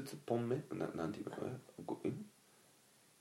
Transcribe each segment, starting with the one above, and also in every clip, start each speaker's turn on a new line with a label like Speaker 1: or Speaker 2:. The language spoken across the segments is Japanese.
Speaker 1: つ
Speaker 2: つ
Speaker 1: 本目？ななんていうの？え？ごん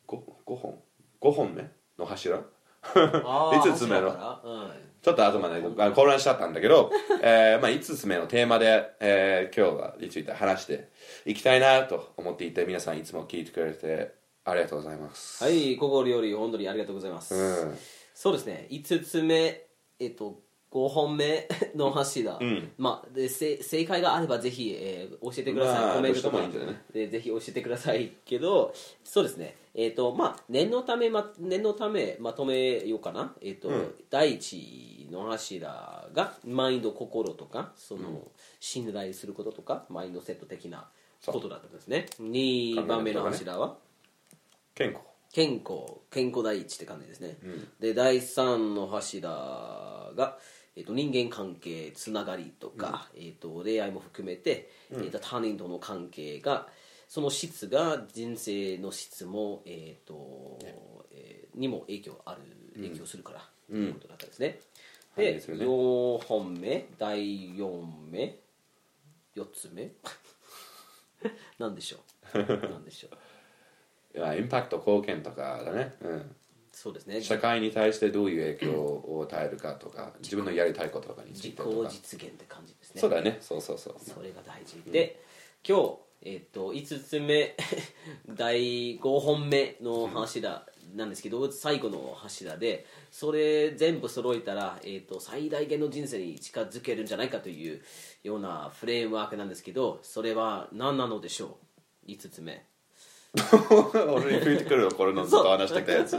Speaker 1: ご五本？五本目の柱？
Speaker 2: あー
Speaker 1: 5つ目の。
Speaker 2: うん。
Speaker 1: ちょっと後まであの混乱しちゃったんだけど、えーまあ、5つ目のテーマで、えー今日はについて話していきたいなと思っていて皆さんいつも聞いてくれてありがとうございます、
Speaker 2: はい心より本当にありがとうございます、
Speaker 1: うん。
Speaker 2: そうですね。5つ目えっと5本目 の柱、
Speaker 1: ん。
Speaker 2: まあでせ正解があればぜひ、えー教えてください、
Speaker 1: まあ
Speaker 2: コメントとか。
Speaker 1: どうしてもいいんじゃない
Speaker 2: でぜひ教えてくださいけどそうですね。えっ、とまあ念のため、ま、念のためまとめようかな。えっ、と、第一の柱がマインド心とかその、信頼することとかマインドセット的なことだったんですね。2番目の柱は、
Speaker 1: 健康。
Speaker 2: 健康。健康第一って感じですね、で第3の柱が、えっと人間関係つながりとか、えっと恋愛も含めて、えっと他人との関係がその質が人生の質も、えっとえーにも影響ある影響するから、ということだったんですね、で
Speaker 1: はいでね。
Speaker 2: 4本目第4目4つ目？なんでしょう？なんでしょう？
Speaker 1: いやインパクト貢献とかだね、うん、
Speaker 2: そうですね。
Speaker 1: 社会に対してどういう影響を与えるかとか自分のやりたいこととかにつ
Speaker 2: 自己
Speaker 1: いてとか。
Speaker 2: 実現って感じですね。
Speaker 1: そうだね。そうそうそう
Speaker 2: それが大事。で今日、えっと5つ目 第5本目の柱なんですけど最後の柱でそれ全部揃えたら、えっと最大限の人生に近づけるんじゃないかというようなフレームワークなんですけどそれは何なのでしょう？5つ目
Speaker 1: 俺に聞いてくるよこれのずっと話してきたやつ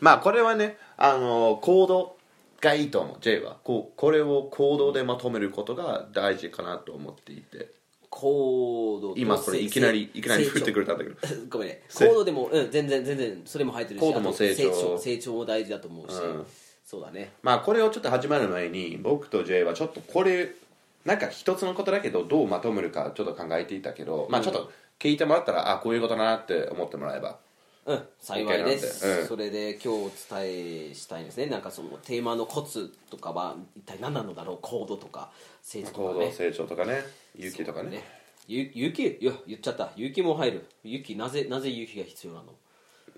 Speaker 1: まあこれはねあの行動がいいと思う。J は。こうこれを行動でまとめることが大事かなと思っていて。
Speaker 2: 行動と
Speaker 1: 今これいきなりいきなり振ってくれたんだけど。
Speaker 2: ごめんね。
Speaker 1: せ
Speaker 2: 行動でも、うん、全然全然それも入ってるし
Speaker 1: 行動も成長。
Speaker 2: 成長成長も大事だと思うし、
Speaker 1: うん。
Speaker 2: そうだね。
Speaker 1: まあこれをちょっと始まる前に僕と J はちょっとこれなんか一つのことだけどどうまとめるかちょっと考えていたけど、まあちょっと聞いてもらったらあこういうことだなって思ってもらえば。
Speaker 2: うん、幸いです、
Speaker 1: うん。
Speaker 2: それで今日お伝えしたいんですね。なんかそのテーマのコツとかは一体何なのだろう？行動とか成長とかね。
Speaker 1: 行動成長とかね。勇気とかね。
Speaker 2: ゆ勇気？いや言っちゃった。勇気も入る。勇気なぜなぜ勇気が必要なの？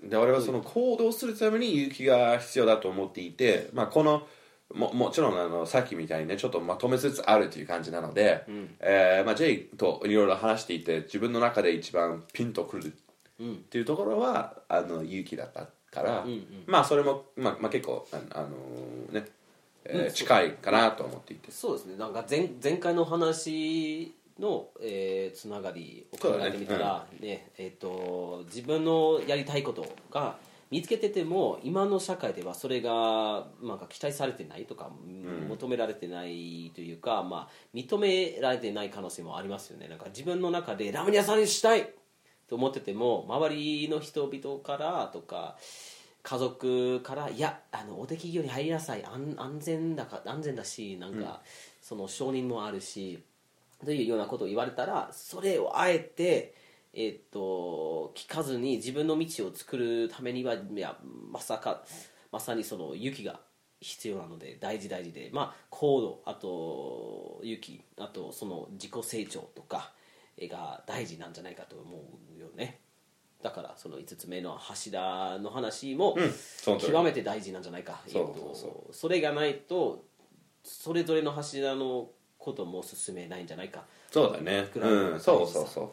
Speaker 1: で俺はその行動するために勇気が必要だと思っていて、まあ、このももちろんあのさっきみたいにねちょっとまとめつつあるという感じなので、えーまあ、J といろいろ話していて自分の中で一番ピンとくるっていうところはあの勇気だったから、まあそれも、まあまあ、結構ああのね、えー近いかなと思っていて、
Speaker 2: そうですね。なんか前前回の話の、えーつながりを考えてみたら、ねえー、と自分のやりたいことが見つけてても今の社会ではそれがなんか期待されてないとか、求められてないというか、まあ、認められてない可能性もありますよね。なんか自分の中でラーメン屋さんにしたいと思ってても周りの人々からとか家族からいやあのお手企業に入りなさい。安安全だか安全だしなんか、その承認もあるしというようなことを言われたらそれをあえてえっと聞かずに自分の道を作るためにはいやまさかまさにその勇気が必要なので大事大事でまあ行動あと勇気あとその自己成長とかが大事なんじゃないかと思うよね。だからその5つ目の柱の話も極めて大事なんじゃないか、
Speaker 1: そう
Speaker 2: えっと
Speaker 1: そう
Speaker 2: それがないとそれぞれの柱のことも進めないんじゃないか。
Speaker 1: そうだね。うんそうそうそう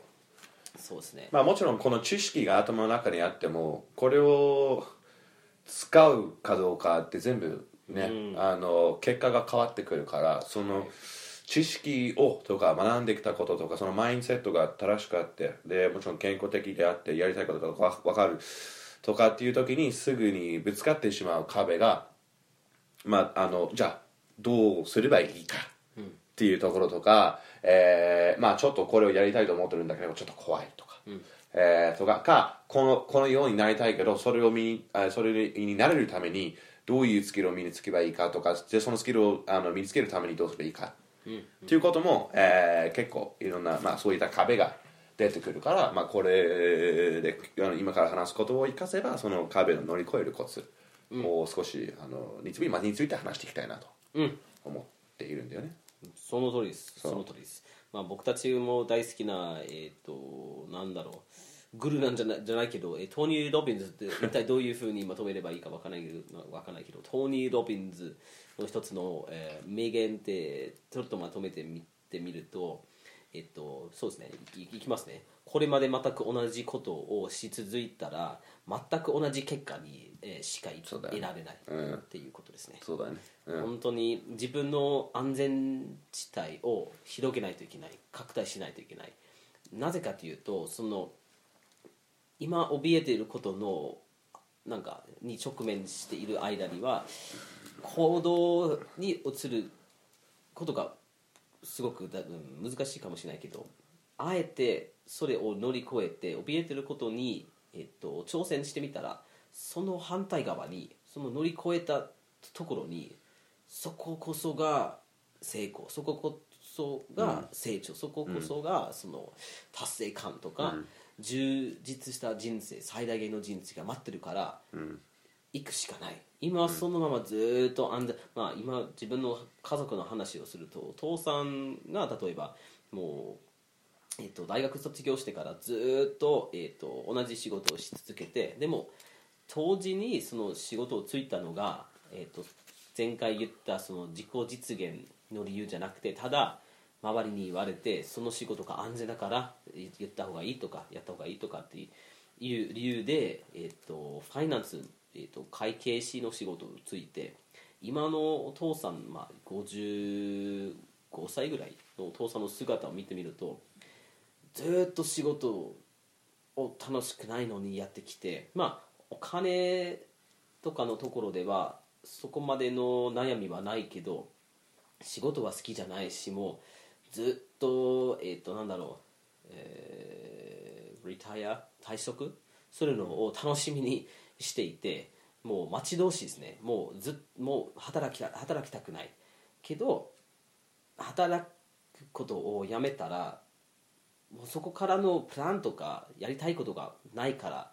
Speaker 2: そうですね。
Speaker 1: まあもちろんこの知識が頭の中にあってもこれを使うかどうかって全部ね、あの結果が変わってくるからその知識をとか学んできたこととかそのマインドセットが正しくあってでもちろん健康的であってやりたいこととか分かるとかっていう時にすぐにぶつかってしまう壁がまああのじゃあどうすればいいかっていうところとか、えーまあちょっとこれをやりたいと思ってるんだけどちょっと怖いとか、えーとかかこのこのようになりたいけどそれを身にあそれになれるためにどういうスキルを身につけばいいかとかでそのスキルをあの身につけるためにどうすればいいか。っていうことも、えー結構いろんな、まあ、そういった壁が出てくるから、まあ、これであの今から話すことを生かせばその壁を乗り越えるコツを少し、あのについてまあについて話していきたいなと
Speaker 2: うん。
Speaker 1: 思っているんだよね、
Speaker 2: その通りです。その通りです、まあ、僕たちも大好きなえっ、となんだろう。グルなんじゃないじゃないけど、えートーニー・ロビンズって一体どういうふうにまとめればいいかわからないけどわからないけどトーニー・ロビンズの一つの、えー名言ってちょっとまとめてみてみるとえっとそうですね。いいきますね。これまで全く同じことをし続いたら全く同じ結果に、えーしか
Speaker 1: そうだよ
Speaker 2: 得られない
Speaker 1: うん。
Speaker 2: っていうことですね、
Speaker 1: そうだね、うん。
Speaker 2: 本当に自分の安全地帯を広げないといけない。拡大しないといけない。なぜかというとその今怯えていることのなんかに直面している間には行動に移ることがすごくだうん難しいかもしれないけどあえてそれを乗り越えて怯えていることに、えっと、挑戦してみたらその反対側にその乗り越えたところにそここそが成功そここそが成長、そここそがその達成感とか、充実した人生最大限の人生が待ってるから、行くしかない。今はそのままずっと安全、まあ、今自分の家族の話をすると父さんが例えばもう、えっと大学卒業してからずっと,、えっと同じ仕事をし続けてでも当時にその仕事をついたのが、えっと前回言ったその自己実現の理由じゃなくてただ周りに言われてその仕事が安全だから言った方がいいとかやった方がいいとかっていう理由で、えっとファイナンス、えっと会計士の仕事をついて今のお父さん、まあ、55歳ぐらいのお父さんの姿を見てみるとずっと仕事を楽しくないのにやってきてまあお金とかのところではそこまでの悩みはないけど仕事は好きじゃないしもうずっとえっ、となんだろう、えー、リタイア退職するのを楽しみにしていてもう待ち遠しいですね。もうずもう働きた働きたくない。けど働くことをやめたらもうそこからのプランとかやりたいことがないから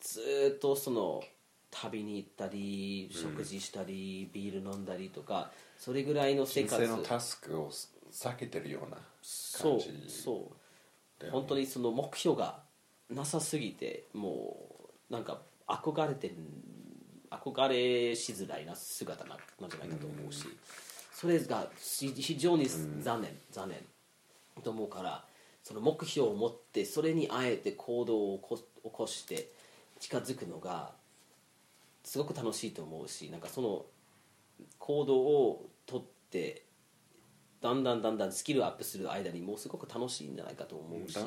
Speaker 2: ずーっとその旅に行ったり食事したり、ビール飲んだりとかそれぐらいの生活。
Speaker 1: 人生のタスクを避けてるような
Speaker 2: そう
Speaker 1: 感じ
Speaker 2: そう。
Speaker 1: だよね。
Speaker 2: 本当にその目標がなさすぎてもうなんか憧れてる憧れしづらいな姿ななんじゃないかと思うし、それがし非常に残念、残念と思うからその目標を持ってそれにあえて行動を起こして近づくのがすごく楽しいと思うしなんかその行動をとってだんだんだんだんスキルアップする間にもうすごく楽しいんじゃないかと思うし、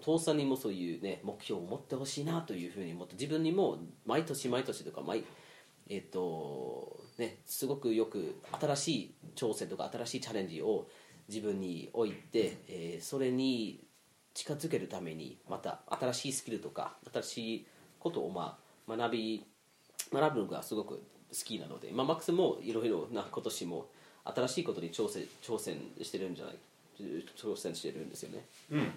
Speaker 2: 父さんにもそういうね目標を持ってほしいなというふうに思って自分にも毎年毎年とか毎えっ、とねすごくよく新しい挑戦とか新しいチャレンジを自分に置いて、えーそれに近づけるためにまた新しいスキルとか新しいことをまあ学び学ぶのがすごく好きなので、まあ、マックスもいろいろな今年も新しいことに挑戦挑戦してるんじゃない挑戦してるんですよね。
Speaker 1: うん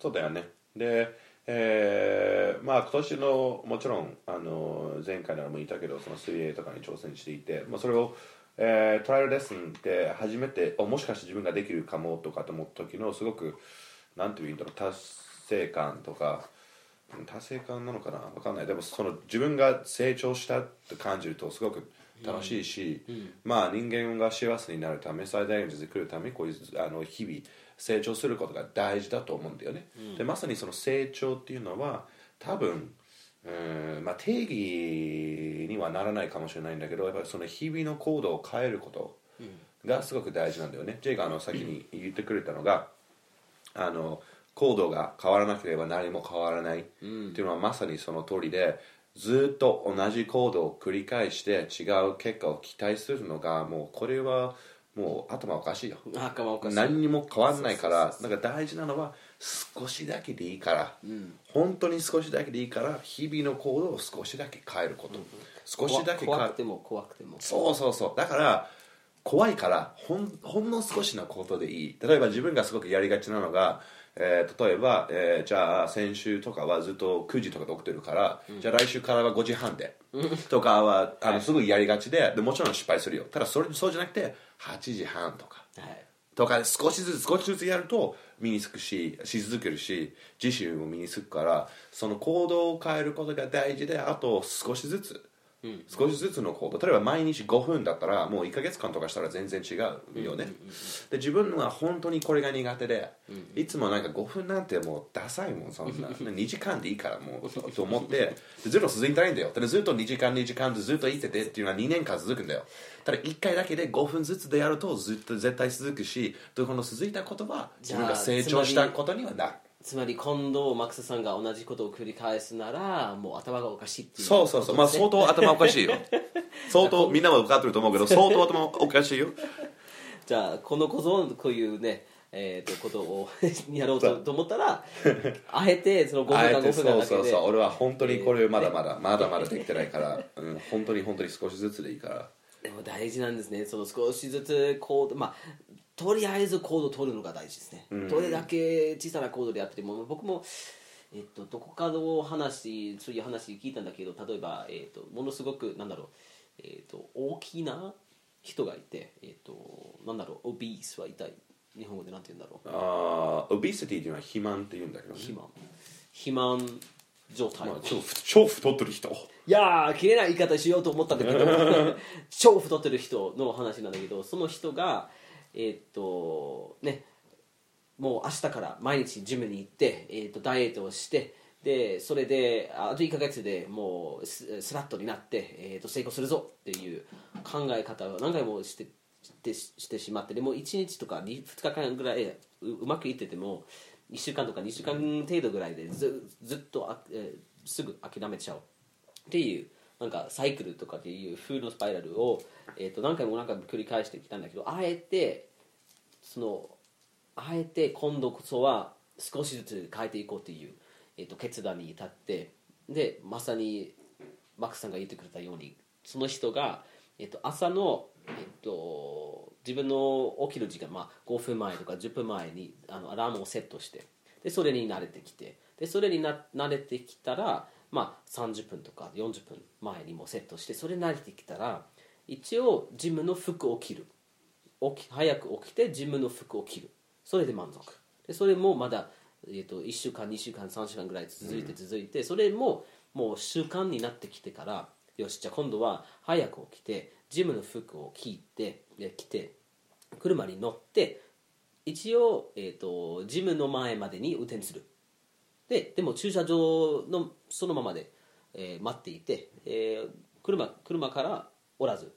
Speaker 1: そうだよね。で、えーまあ今年のもちろんあの前回ならも言ったけどその水泳とかに挑戦していて、まあ、それを、えートライアルレッスンで初めておもしかして自分ができるかもとかと思った時のすごくなんていうんだろう達成感とかうん達成感なのかな？わかんない。でもその自分が成長したって感じるとすごく楽しいし、まあ人間が幸せになるため最大限に作るためこういうあの日々成長することが大事だと思うんだよね、でまさにその成長っていうのは多分うんまあ、定義にはならないかもしれないんだけどやっぱりその日々の行動を変えることがすごく大事なんだよね、ジェイがあの先に言ってくれたのがあの行動が変わらなければ何も変わらないっていうのはまさにその通りでずっと同じ行動を繰り返して違う結果を期待するのがもうこれはもう頭おかしいよ。
Speaker 2: あかまおかしい。
Speaker 1: 何にも変わんないからなんか大事なのは少しだけでいいから、本当に少しだけでいいから日々の行動を少しだけ変えること、少しだけ変え
Speaker 2: 怖くても怖くても。
Speaker 1: そうそうそう。だから怖いからほんほんの少しのことでいい。例えば自分がすごくやりがちなのがえー例えば、えーじゃあ先週とかはずっと9時とかで起きてるから、じゃあ来週からは5時半で、とかはあのすぐやりがちででもちろん失敗するよ。ただそれそうじゃなくて8時半とか
Speaker 2: はい。
Speaker 1: とか少しずつ少しずつやると身につくしし続けるし自信も身につくからその行動を変えることが大事であと少しずつ、少しずつの行動例えば毎日5分だったらもう1か月間とかしたら全然違うよね、で自分は本当にこれが苦手で、いつもなんか5分なんてもうダサいもんそんな。2時間でいいからもう と思って。でずっと続いたらいいんだよ。ただずっと2時間2時間でずっと言っててっていうのは2年間続くんだよ。ただ1回だけで5分ずつでやるとずっと絶対続くしでこの続いたことは自分が成長したことにはなる
Speaker 2: つまり今度マックスさんが同じことを繰り返すならもう頭がおかしいっていう
Speaker 1: そうそうそう。まあ相当頭おかしいよ。相当みんなも分かってると思うけど相当頭おかしいよ。
Speaker 2: じゃあこのこそこういうねえー、とことをやろうとと思ったらあえてその5分か5
Speaker 1: あえて
Speaker 2: 分間だけで
Speaker 1: そうそうそう。俺は本当にこれまだまだまだまだできてないから、うん、本当に本当に少しずつでいいから。
Speaker 2: でも大事なんですね。その少しずつ行動まあとりあえず行動を取るのが大事ですね、どれだけ小さな行動でやってても僕もえっと、どこかの話そういう話聞いたんだけど例えば、えっと、ものすごくなんだろう、えっと、大きな人がいて、えっと、なんだろうオビースは痛い。日本語でなんて言うんだろう。
Speaker 1: あーオビシティっていうのは肥満っていうんだけどね。
Speaker 2: 肥満。肥満状態、
Speaker 1: まあ、超超太ってる人。
Speaker 2: いやー綺麗な言い方しようと思ったんだけど。超太ってる人の話なんだけどその人がえっとねもう明日から毎日ジムに行って、えーっとダイエットをしてでそれであと1ヶ月でもうスラットになって、えーっと成功するぞっていう考え方を何回もしてしてしてしまってでも1日とか 2, 日間ぐらいううまくいってても1週間とか2週間程度ぐらいでずずっとあ、えーすぐ諦めちゃうっていうなんかサイクルとかっていう風のスパイラルを、えー、と何回も何回も繰り返してきたんだけどあえてそのあえて今度こそは少しずつ変えていこうっていう、えー、と決断に至ってでまさにマックスさんが言ってくれたようにその人が、えー、と朝の、えー、と自分の起きる時間、まあ、5分前とか10分前にあのアラームをセットしてでそれに慣れてきてでそれにな慣れてきたら、まあ、30分とか40分前にもセットしてそれ慣れてきたら一応ジムの服を着る。起き早く起きてジムの服を着る。それで満足。でそれもまだ、えー、と1週間2週間3週間ぐらい続いて続いて、それももう習慣になってきてからよしじゃあ今度は早く起きてジムの服を着てで着て車に乗って一応、えー、とジムの前までに運転するででも駐車場のそのままで、えー待っていて、えー車車からおらずっ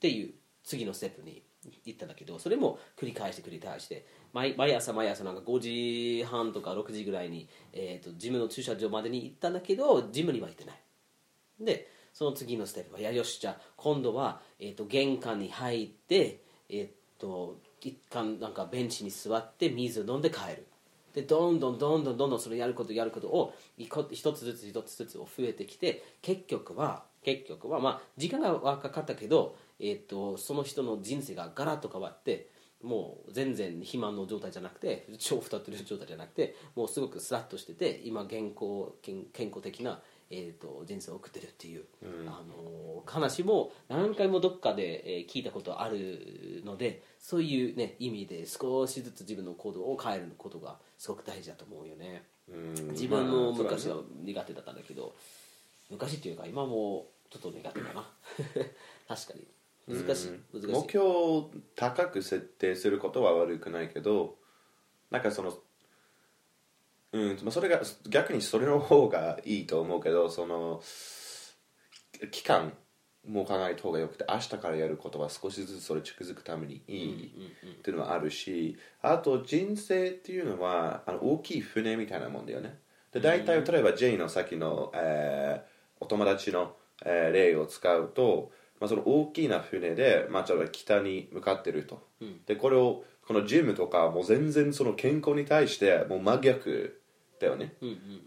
Speaker 2: ていう次のステップに行ったんだけどそれも繰り返して繰り返して毎毎朝毎朝なんか5時半とか6時ぐらいに、えー、とジムの駐車場までに行ったんだけどジムには行ってない。でその次のステップはいやよしじゃあ今度は、えー、と玄関に入ってえっ、と一貫なんかベンチに座って水を飲んで帰る。でどんどんどんどんどんどんそれやることやることを一つずつ一つずつ増えてきて結局は結局はまあ時間がかかったけど、えっとその人の人生がガラッと変わってもう全然肥満の状態じゃなくて超太ってる状態じゃなくてもうすごくスラッとしてて今健康健健康的な、えー、と人生を送ってるっていう、あの話も何回もどっかで、えー聞いたことあるのでそういう、ね、意味で少しずつ自分の行動を変えることがすごく大事だと思うよね。
Speaker 1: うん。
Speaker 2: 自分の
Speaker 1: まあ
Speaker 2: 昔は苦手だったんだけど昔っていうか今もちょっと苦手かな。確かに。難しい。難しい。
Speaker 1: 目標を高く設定することは悪くないけどなんかそのうんまあそれが逆にそれの方がいいと思うけどその期間も考えた方がよくて明日からやることは少しずつそれ近づくためにいいっていうのはあるしあと人生っていうのはあの大きい船みたいなもんだよね。で大体例えばジェイのさっきの、えーお友達の、えー例を使うと、まあ、その大きな船で、まあ、ちょっと北に向かってると、でこれをこのジムとかもう全然その健康に対してもう真逆だよね、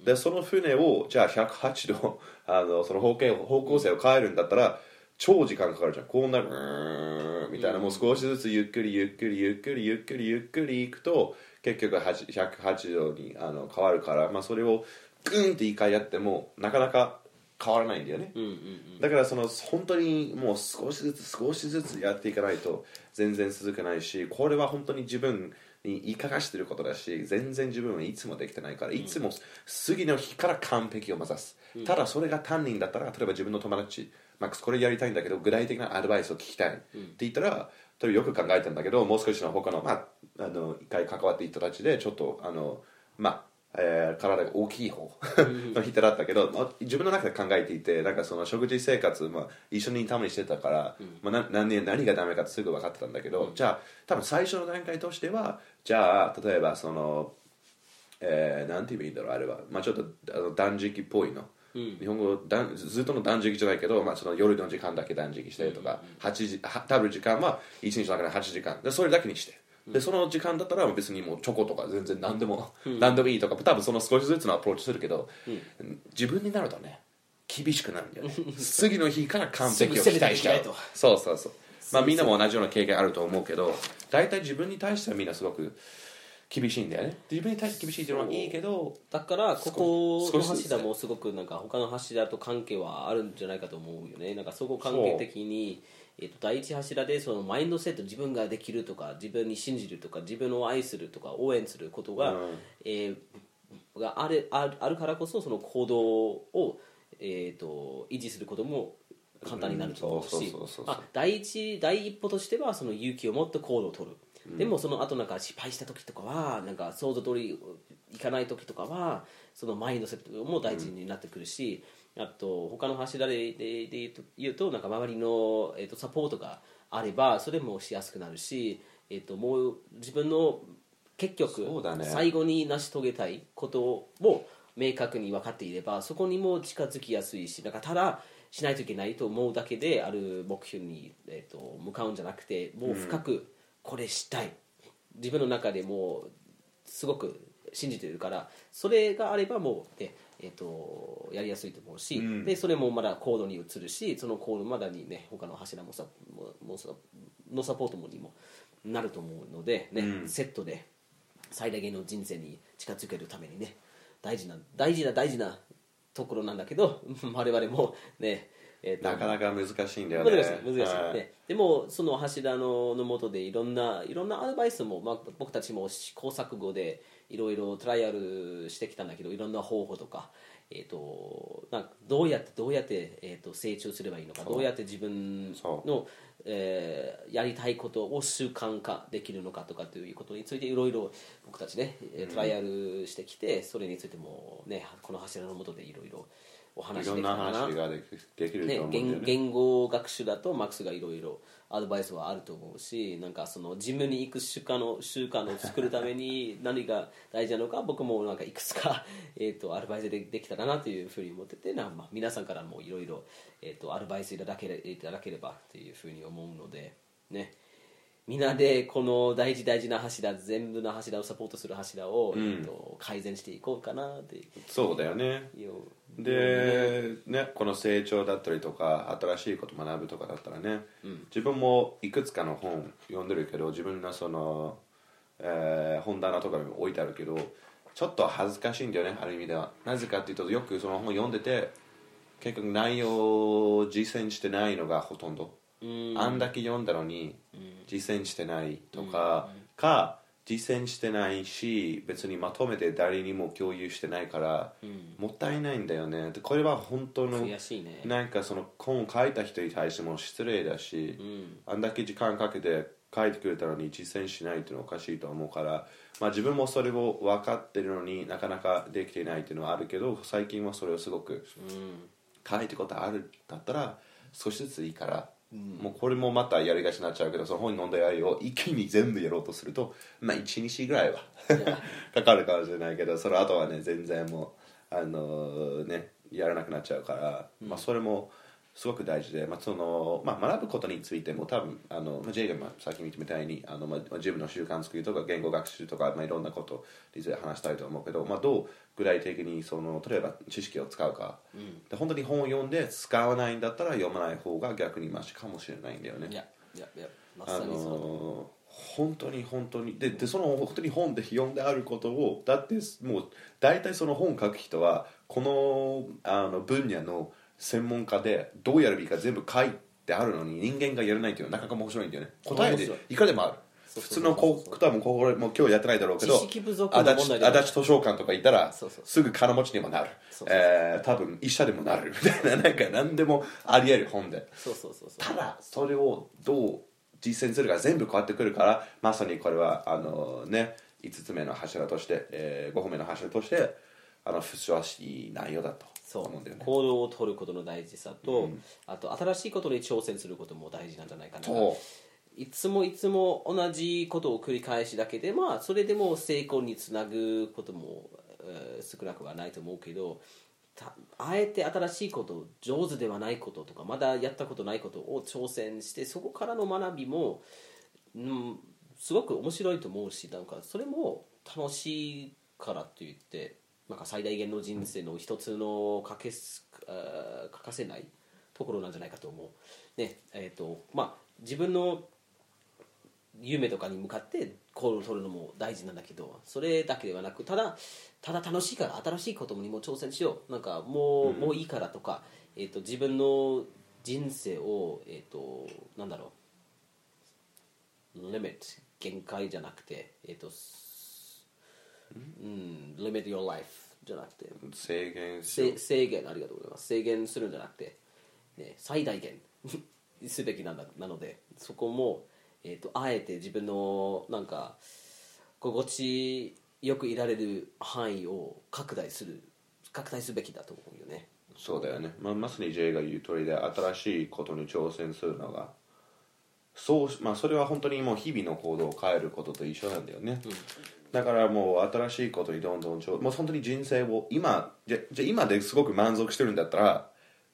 Speaker 1: でその船をじゃあ108度 あのその方向方向性を変えるんだったら超時間かかるじゃん。こうなるみたいな、もう少しずつゆっくりゆっくりゆっくりゆっくりゆっくりいくと結局8 108度にあの変わるから、まあ、それをグンって一回やってもなかなか変わらないんだよね、だからその本当にもう少しずつ少しずつやっていかないと全然続かないしこれは本当に自分に言いかがしてることだし全然自分はいつもできてないから、いつも次の日から完璧を目指す、ただそれが担任だったら例えば自分の友達マックスこれやりたいんだけど具体的なアドバイスを聞きたい、って言ったら例えばよく考えたんだけどもう少しの他の,、まあ、あの一回関わっていた人たちでちょっとあのまあえー体が大きい方の人だったけど、まあ自分の中で考えていてなんかその食事生活、まあ、一緒にたまにしてたから、まあ、な何年何がダメかってすぐ分かってたんだけど、じゃあ多分最初の段階としてはじゃあ例えばその、えーなんて言えばいいんだろうあれは、まあ、ちょっとあの断食っぽいの。日本語だんずっとの断食じゃないけど、まあ、その夜の時間だけ断食したりとか、8時は食べる時間は1日の中で8時間。でそれだけにしてでその時間だったら別にもうチョコとか全然何でも、何でもいいとか多分その少しずつのアプローチするけど、自分になるとね厳しくなるんだよね。次の日から完璧を期待しちゃうそうそうそう。まあみんなも同じような経験あると思うけど大体自分に対してはみんなすごく厳しいんだよね。自分に対して厳しいっていうのはいいけど
Speaker 2: だからここの
Speaker 1: 少しずつね。
Speaker 2: 柱もすごくなんか他の柱と関係はあるんじゃないかと思うよね。なんかそこ関係的に、えっと第一柱でそのマインドセット自分ができるとか自分に信じるとか自分を愛するとか応援することが、
Speaker 1: うん。
Speaker 2: えーがあるあるあるからこそその行動を、えー、と維持することも簡単になると思うし第一第一歩としてはその勇気を持って行動を取る、でもその後なんか失敗した時とかはなんか想像通りいかない時とかはそのマインドセットも大事になってくるし、あと他の柱ででで言うとなんか周りの、えー、とサポートがあればそれもしやすくなるし、えー、ともう自分の結局、
Speaker 1: ね。
Speaker 2: 最後に成し遂げたいことを明確に分かっていればそこにも近づきやすいしなんかただしないといけないと思うだけである目標に、えー、と向かうんじゃなくてもう深くこれしたい、自分の中でもうすごく信じてるからそれがあればもう、ねえー、とやりやすいと思うし、
Speaker 1: うん。
Speaker 2: でそれもまだコードに移るしそのコードまだにね他の柱もさももさのサポートもにもなると思うので、ね
Speaker 1: うん。
Speaker 2: セットで最大限の人生に近づけるためにね大事な大事な大事なところなんだけど 我々もねえーと
Speaker 1: なかなか難しいんだよね。
Speaker 2: 難しい難しい、
Speaker 1: はい。
Speaker 2: ね、でもその柱のの下でいろんないろんなアドバイスも、まあ、僕たちも試行錯誤でいろいろトライアルしてきたんだけどいろんな方法とか、えー、となんかどうやってどうやって、えー、と成長すればいいのかどうやって自分
Speaker 1: そ
Speaker 2: の、えーやりたいことを習慣化できるのかとかということについていろいろ僕たちねえートライアルしてきて、それについても、ね、この柱の下でいろいろお話できたらな。
Speaker 1: 話ができると
Speaker 2: ね
Speaker 1: 思うんだよね。
Speaker 2: 言言語学習だとマックスがいろいろアドバイスはあると思うしなんかそのジムに行く習慣の習慣を作るために何が大事なのか僕もなんかいくつか、えー、とアドバイスでできたらなというふうに思っててな、まあ、皆さんからもいろいろアドバイスいただけれいただければというふうに思うのでねみんなでこの大事大事な柱全部の柱をサポートする柱を、
Speaker 1: うん。
Speaker 2: えー、と改善していこうかなって。
Speaker 1: そうだよね。で、ね、この成長だったりとか新しいこと学ぶとかだったらね、自分もいくつかの本読んでるけど自分のその、えー本棚とかにも置いてあるけどちょっと恥ずかしいんだよねある意味では。なぜかっていうとよくその本読んでて結局内容を実践してないのがほとんど、
Speaker 2: うん
Speaker 1: あんだけ読んだのに実践してないとか、か実践してないし別にまとめて誰にも共有してないから、もったいないんだよね。でこれは本当の
Speaker 2: 悔しいね。
Speaker 1: なんかその本を書いた人に対しても失礼だし、
Speaker 2: うん。
Speaker 1: あんだけ時間かけて書いてくれたのに実践しないっていうのはおかしいと思うから、まあ、自分もそれを分かってるのになかなかできていないっていうのはあるけど最近はそれをすごく
Speaker 2: うん。
Speaker 1: 書いてことあるだったら少しずついいから、もうこれもまたやりがちになっちゃうけどその本に飲んだやりを一気に全部やろうとするとまあ1日ぐらいは かかるかもしれないけどその後はね全然もうあのねやらなくなっちゃうから、まあそれもすごく大事で、まあそのまあ、学ぶことについても多分あの、まあ、J がまあさっき見たみたいにあの、まあ、自分の習慣作りとか言語学習とか、まあ、いろんなことについて話したいと思うけど、まあ、どう具体的にその例えば知識を使うか、で本当に本を読んで使わないんだったら読まない方が逆にマシかもしれないんだよね。
Speaker 2: いやいやいやま
Speaker 1: あ
Speaker 2: さにそう。
Speaker 1: の本当に本当に。ででその本当に本で読んであることをだってもう大体その本書く人はこのあの分野の専門家でどうやるべきか全部書いてあるのに人間がやらないっていうのはなかなか面白いんだよね。答えで
Speaker 2: い。
Speaker 1: いくらでもある。普通のこう多分これもう今日やってないだろうけど
Speaker 2: 知識不足
Speaker 1: 立図書館とか行ったらすぐ金持ちにもなる。えー多分医者でもなる。みたいななんか何でもあり得る本で。ただそれをどう実践するか全部変わってくるからまさにこれはあのね5つ目の柱として、えー、5本目の柱としてあの不詳しい内容だと
Speaker 2: そう。
Speaker 1: 思うんだよね。
Speaker 2: 行動を取ることの大事さと、あと新しいことに挑戦することも大事なんじゃないかな。
Speaker 1: そう。
Speaker 2: いつもいつも同じことを繰り返しだけでまあそれでも成功につなぐことも、えー少なくはないと思うけどたあえて新しいこと上手ではないこととかまだやったことないことを挑戦してそこからの学びも、うん、すごく面白いと思うしなんかそれも楽しいからといってなんか最大限の人生の一つの欠けす欠かせないところなんじゃないかと思う。ねえーとまあ、自分の夢とかに向かって行動を取るのも大事なんだけどそれだけではなくただただ楽しいから新しいことにも挑戦しよう。なんかもう,、もういいからとか、えー、と自分の人生を、えー、となんだろう。リミット限界じゃなくて、えーとすうん、リミット your life じゃなくて。
Speaker 1: 制限
Speaker 2: 制限ありがとうございます。制限するんじゃなくて、ね、最大限すべきなんだなのでそこも、えー、とあえて自分のなんか心地よくいられる範囲を拡大する拡大すべきだと思うよね。
Speaker 1: そうだよね、まあ、まさに J が言う通りで新しいことに挑戦するのがそう、まあ、それは本当にもう日々の行動を変えることと一緒なんだよね、だからもう新しいことにどんどんちょもう本当に人生を今じゃじゃあ今ですごく満足してるんだったら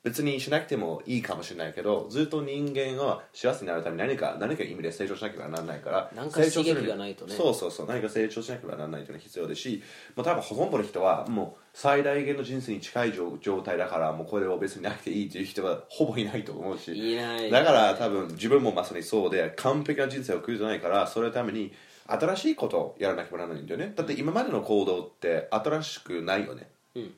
Speaker 1: 別にしなくてもいいかもしれないけどずっと人間は幸せになるために何か何か意味で成長しなければならないから
Speaker 2: なんか刺激がないとね。
Speaker 1: そうそうそう何か成長しなければならないというのが必要ですし、まあ、多分ほとんどの人はもう最大限の人生に近い状状態だからもうこれを別になくていいという人はほぼいないと思うし。
Speaker 2: いない。
Speaker 1: だから多分自分もまさにそうで完璧な人生を送るじゃないからそれのために新しいことをやらなきゃならないんだよね。だって今までの行動って新しくないよね、
Speaker 2: うん。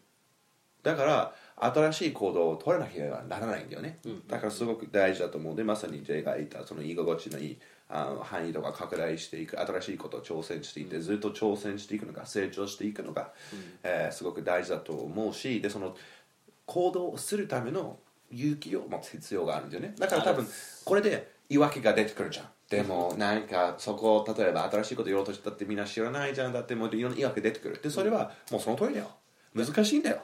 Speaker 1: だから新しい行動を取らなければならないんだよね、だからすごく大事だと思う。のでまさに J が言ったその居心地のいいあの範囲とか拡大していく新しいことを挑戦していってずっと挑戦していくのが成長していくのが、えーすごく大事だと思うしでその行動をするための勇気を持つ必要があるんだよね。だから多分これで言い訳が出てくるじゃんでもなんかそこを例えば新しいことやろうとしたってみんな知らないじゃんだってもういろんな言い訳出てくる。でそれはもうその通りだよ。難しいんだよ。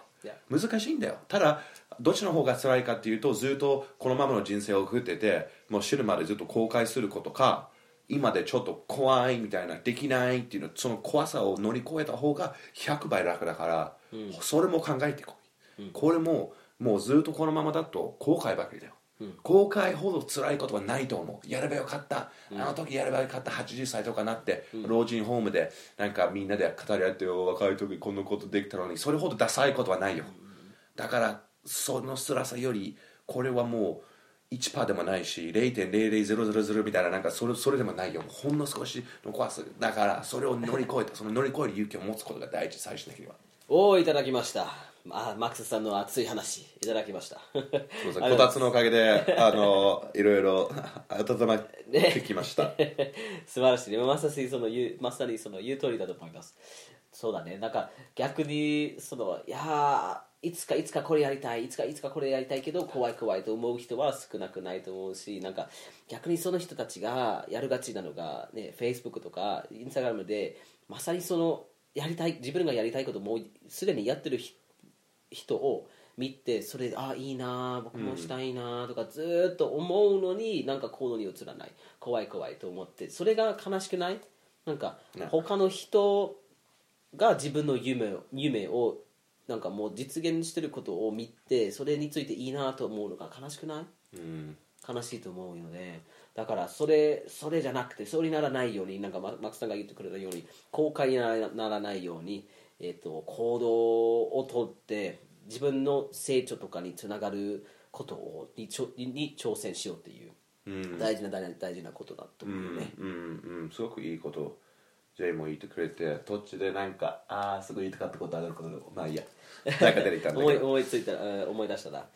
Speaker 1: 難しいんだよ。ただどっちの方が辛いかっていうとずっとこのままの人生を送っててもう死ぬまでずっと後悔することか今でちょっと怖いみたいなできないっていうのその怖さを乗り越えた方が100倍楽だから、それも考えてこい、これももうずっとこのままだと後悔ばかりだよ、後悔ほど辛いことはないと思う。やればよかった、あの時やればよかった。80歳とかなって、老人ホームでなんかみんなで語り合ってよ若い時こんなことできたのにそれほどダサいことはないよ、だからその辛さよりこれはもう1%でもないし0.00000みたいななんかそれそれでもないよ。ほんの少しの怖さだからそれを乗り越えたその乗り越える勇気を持つことが大事最終的には。
Speaker 2: おおいただきましたあマックスさんの熱い話いただきました。
Speaker 1: そうですね。こたつのおかげで あのいろいろ温まってきました、
Speaker 2: 素晴らしい。ねまさにその言うまさにその言う通りだと思います。そうだね。なんか逆にそのいやーいつかいつかこれやりたい。いつかいつかこれやりたいけど怖い怖いと思う人は少なくないと思うしなんか逆にその人たちがやるがちなのがね Facebook とか Instagram でまさにそのやりたい自分がやりたいこともうすでにやってる人人を見てそれであいいな僕もしたいなとかずーっと思うのになんか行動に移らない怖い怖いと思ってそれが悲しくない？なんか
Speaker 1: ね
Speaker 2: 他の人が自分の夢を夢をなんかもう実現してることを見てそれについていいなと思うのが悲しくない？
Speaker 1: うん。
Speaker 2: 悲しいと思うのでだからそれそれじゃなくてそれにならないようになんかママックスさんが言ってくれたように後悔にならないように、えー、と行動をとって自分の成長とかにつながることをにちょに挑戦しようっていう、
Speaker 1: うん。
Speaker 2: 大事な大事な大事なことだと
Speaker 1: う
Speaker 2: 思うね、
Speaker 1: んうんうん。すごくいいことジェイも言ってくれて途中でなんかああすごい言いたかったことあることまあいいや。なんか出てきたんだ
Speaker 2: 思い
Speaker 1: けど。
Speaker 2: 思い ついた思い出したら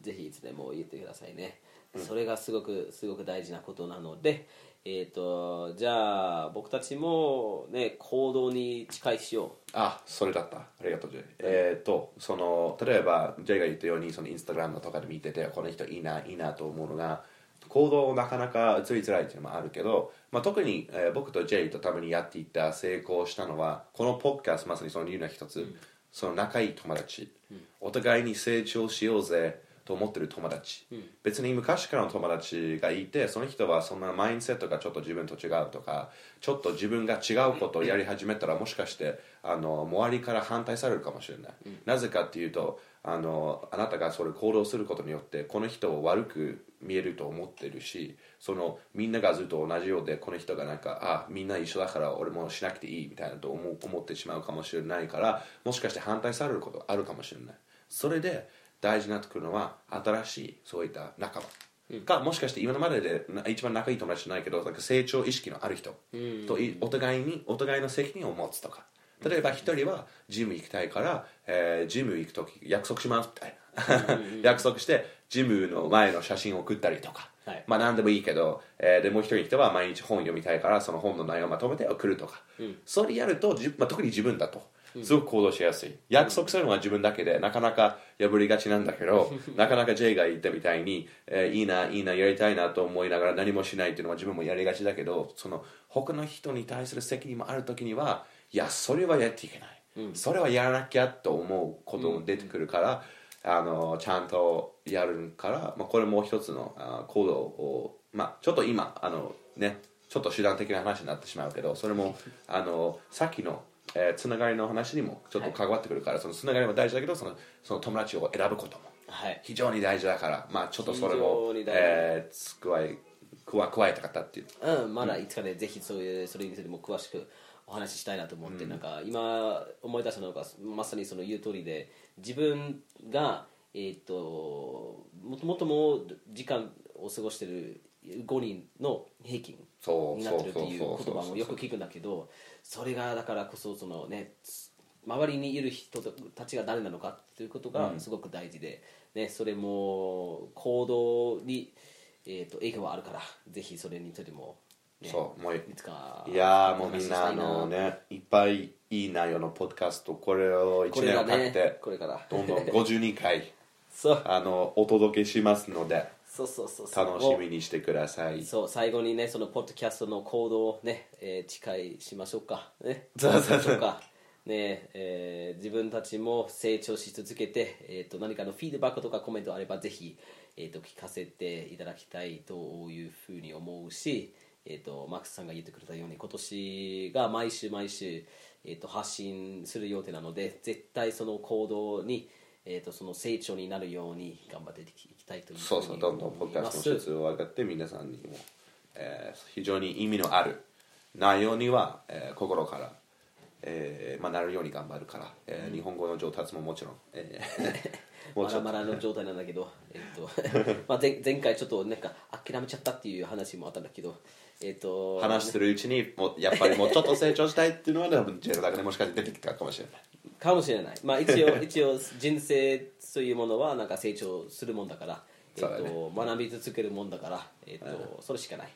Speaker 2: ぜひいつでも言ってくださいね、それがすごくすごく大事なことなのでえー、とじゃあ僕たちもね行動に近いしよ
Speaker 1: あそれだった。ありがとうジェイえっ、とその例えばジェイが言ったようにそのインスタグラムとかで見ててこの人いいないいなと思うのが行動なかなか移りづらいっていうのもあるけど、まあ、特に、えー僕とジェイとためにやっていった成功したのはこのポッドキャストまさにその理由の一つ、その仲いい友達、お互いに成長しようぜと思ってる友達、別に昔からの友達がいてその人はそんなマインドセットがちょっと自分と違うとかちょっと自分が違うことをやり始めたらもしかしてあの周りから反対されるかもしれない、なぜかっていうとあのあなたがそれ行動することによってこの人を悪く見えると思ってるしそのみんながずっと同じようでこの人がなんかあみんな一緒だから俺もしなくていいみたいなと思う思ってしまうかもしれないからもしかして反対されることあるかもしれない。それで大事になってくるのは新しいそういった仲間。がもしかして今まででな一番仲いい友達じゃないけどなんか成長意識のある人。といお互いにお互いの責任を持つとか。例えば一人はジム行きたいから、えージム行く時約束しますみたいな。約束してジムの前の写真を送ったりとか、
Speaker 2: はい。
Speaker 1: まあ何でもいいけど、えーでもう一人の人は毎日本読みたいからその本の内容をまとめて送るとか、それやると、じまあ、特に自分だとすごく行動しやすい、約束するのは自分だけでなかなか破りがちなんだけど なかなか J が言ったみたいに、えーいいないいなやりたいなと思いながら何もしないっていうのは自分もやりがちだけどその他の人に対する責任もある時にはいやそれはやっていけない、それはやらなきゃと思うことも出てくるから、あのちゃんとやるから、まあ、これも一つのあ行動を、まあ、ちょっと今あのねちょっと手段的な話になってしまうけどそれも あのさっきの、えーつながりの話にもちょっと関わってくるから、そのつながりも大事だけどそのその友達を選ぶことも
Speaker 2: はい。
Speaker 1: 非常に大事だから、まあ、ちょっとそれも
Speaker 2: 非常に、大事。
Speaker 1: えー加え加加えたかったっていう。
Speaker 2: うん、まだいつかでぜひそういうそれについても詳しくお話ししたいなと思って、なんか今思い出したのがまさにその言う通りで自分が、えー、ともともとも時間を過ごしてる5人の平均
Speaker 1: そう
Speaker 2: になってるっていう言葉もよく聞くんだけどそれがだからこそそのね周りにいる人たちが誰なのかっていうことがすごく大事で、ね、それも行動に、えー、と影響はあるからぜひそれについても、ね、
Speaker 1: そうもう
Speaker 2: いつか
Speaker 1: いやーもうみんなあのねいっぱいいい内容のポッドキャストこれを1
Speaker 2: これが
Speaker 1: 年をかけ
Speaker 2: ね
Speaker 1: て
Speaker 2: これから。
Speaker 1: どんどん52回
Speaker 2: そう。
Speaker 1: あのお届けしますので
Speaker 2: そうそうそうそう。
Speaker 1: 楽しみにしてください。
Speaker 2: そう最後にねそのポッドキャストの行動をね、えー誓いしましょうか。ね。
Speaker 1: そうそうそう。
Speaker 2: しましょうか。ねえー自分たちも成長し続けて、えー、と何かのフィードバックとかコメントあればぜひ、えー、と聞かせていただきたいというふうに思うし、えー、とマックスさんが言ってくれたように今年が毎週毎週、えー、と発信する予定なので絶対その行動に、えー、とその成長になるように頑張っていきたいというふ
Speaker 1: そうそうどんどんポッドキャストの質を上がって皆さんにも、えー非常に意味のある内容には、えー心から、えーまあ、なるように頑張るから、えー日本語の上達ももちろん、えー もう
Speaker 2: ま
Speaker 1: ちょっと。
Speaker 2: だまだの状態なんだけど、えっと まあ前前回ちょっとなんか諦めちゃったっていう話もあったんだけど、えっと
Speaker 1: 話してるうちにもうやっぱりもうちょっと成長したいっていうのは多分ジェルだけでもしかして出てきたかもしれない
Speaker 2: かもしれない、まあ、一応 一応人生というものはなんか成長するもんだから、えっ
Speaker 1: そうだね。
Speaker 2: と学び続けるもんだから、えっとそれしかない、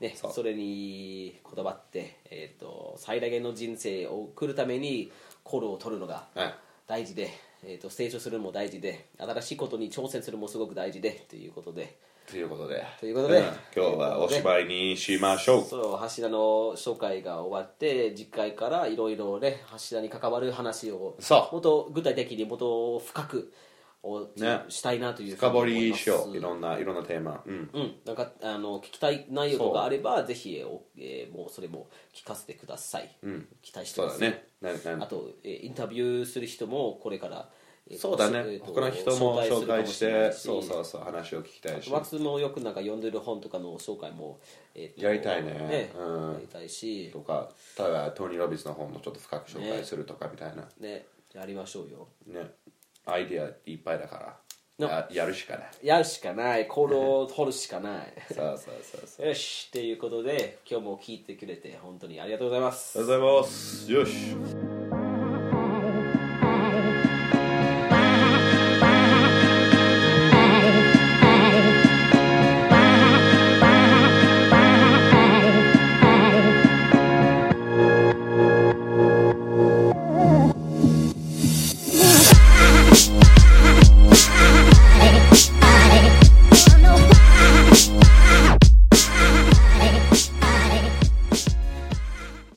Speaker 2: ね、
Speaker 1: そ
Speaker 2: れにこだわって、えっと最大限の人生を送るためにコールを取るのが
Speaker 1: はい
Speaker 2: 大事で、えっと成長するのも大事で新しいことに挑戦するのもすごく大事でということで。
Speaker 1: ということで。
Speaker 2: ということで。
Speaker 1: ん。今日はおしまいにしましょう。
Speaker 2: そう柱の紹介が終わって次回からいろいろね柱に関わる話を
Speaker 1: そう。
Speaker 2: もっと具体的にもっと深くを
Speaker 1: ね
Speaker 2: したいなというふう
Speaker 1: 深掘
Speaker 2: に思います。
Speaker 1: りしよう。いろんないろんなテーマ。うん。
Speaker 2: うん、なんかあの聞きたい内容とかあればぜひ、おえーもうそれも聞かせてください、期待してます。
Speaker 1: そうだね。なな
Speaker 2: あと、えーインタビューする人もこれから、
Speaker 1: そうだね。他の人も紹介してそうそうそう話を聞きたいし。
Speaker 2: ワックスもよくなんか読んでる本とかの紹介も、えーと
Speaker 1: やりたいね。うん。
Speaker 2: やりたいし。
Speaker 1: とかただトニー・ロビンスの本もちょっと深く紹介するとかみたいな。
Speaker 2: ね。やりましょうよ。
Speaker 1: ね。アイディアいっぱいだから。
Speaker 2: の
Speaker 1: ややるしかない。
Speaker 2: やるしかない。行動を取るしかない。
Speaker 1: そうそうそうそう。
Speaker 2: よし。ということで今日も聞いてくれて本当にありがとうございます。
Speaker 1: ありがとうございます。よし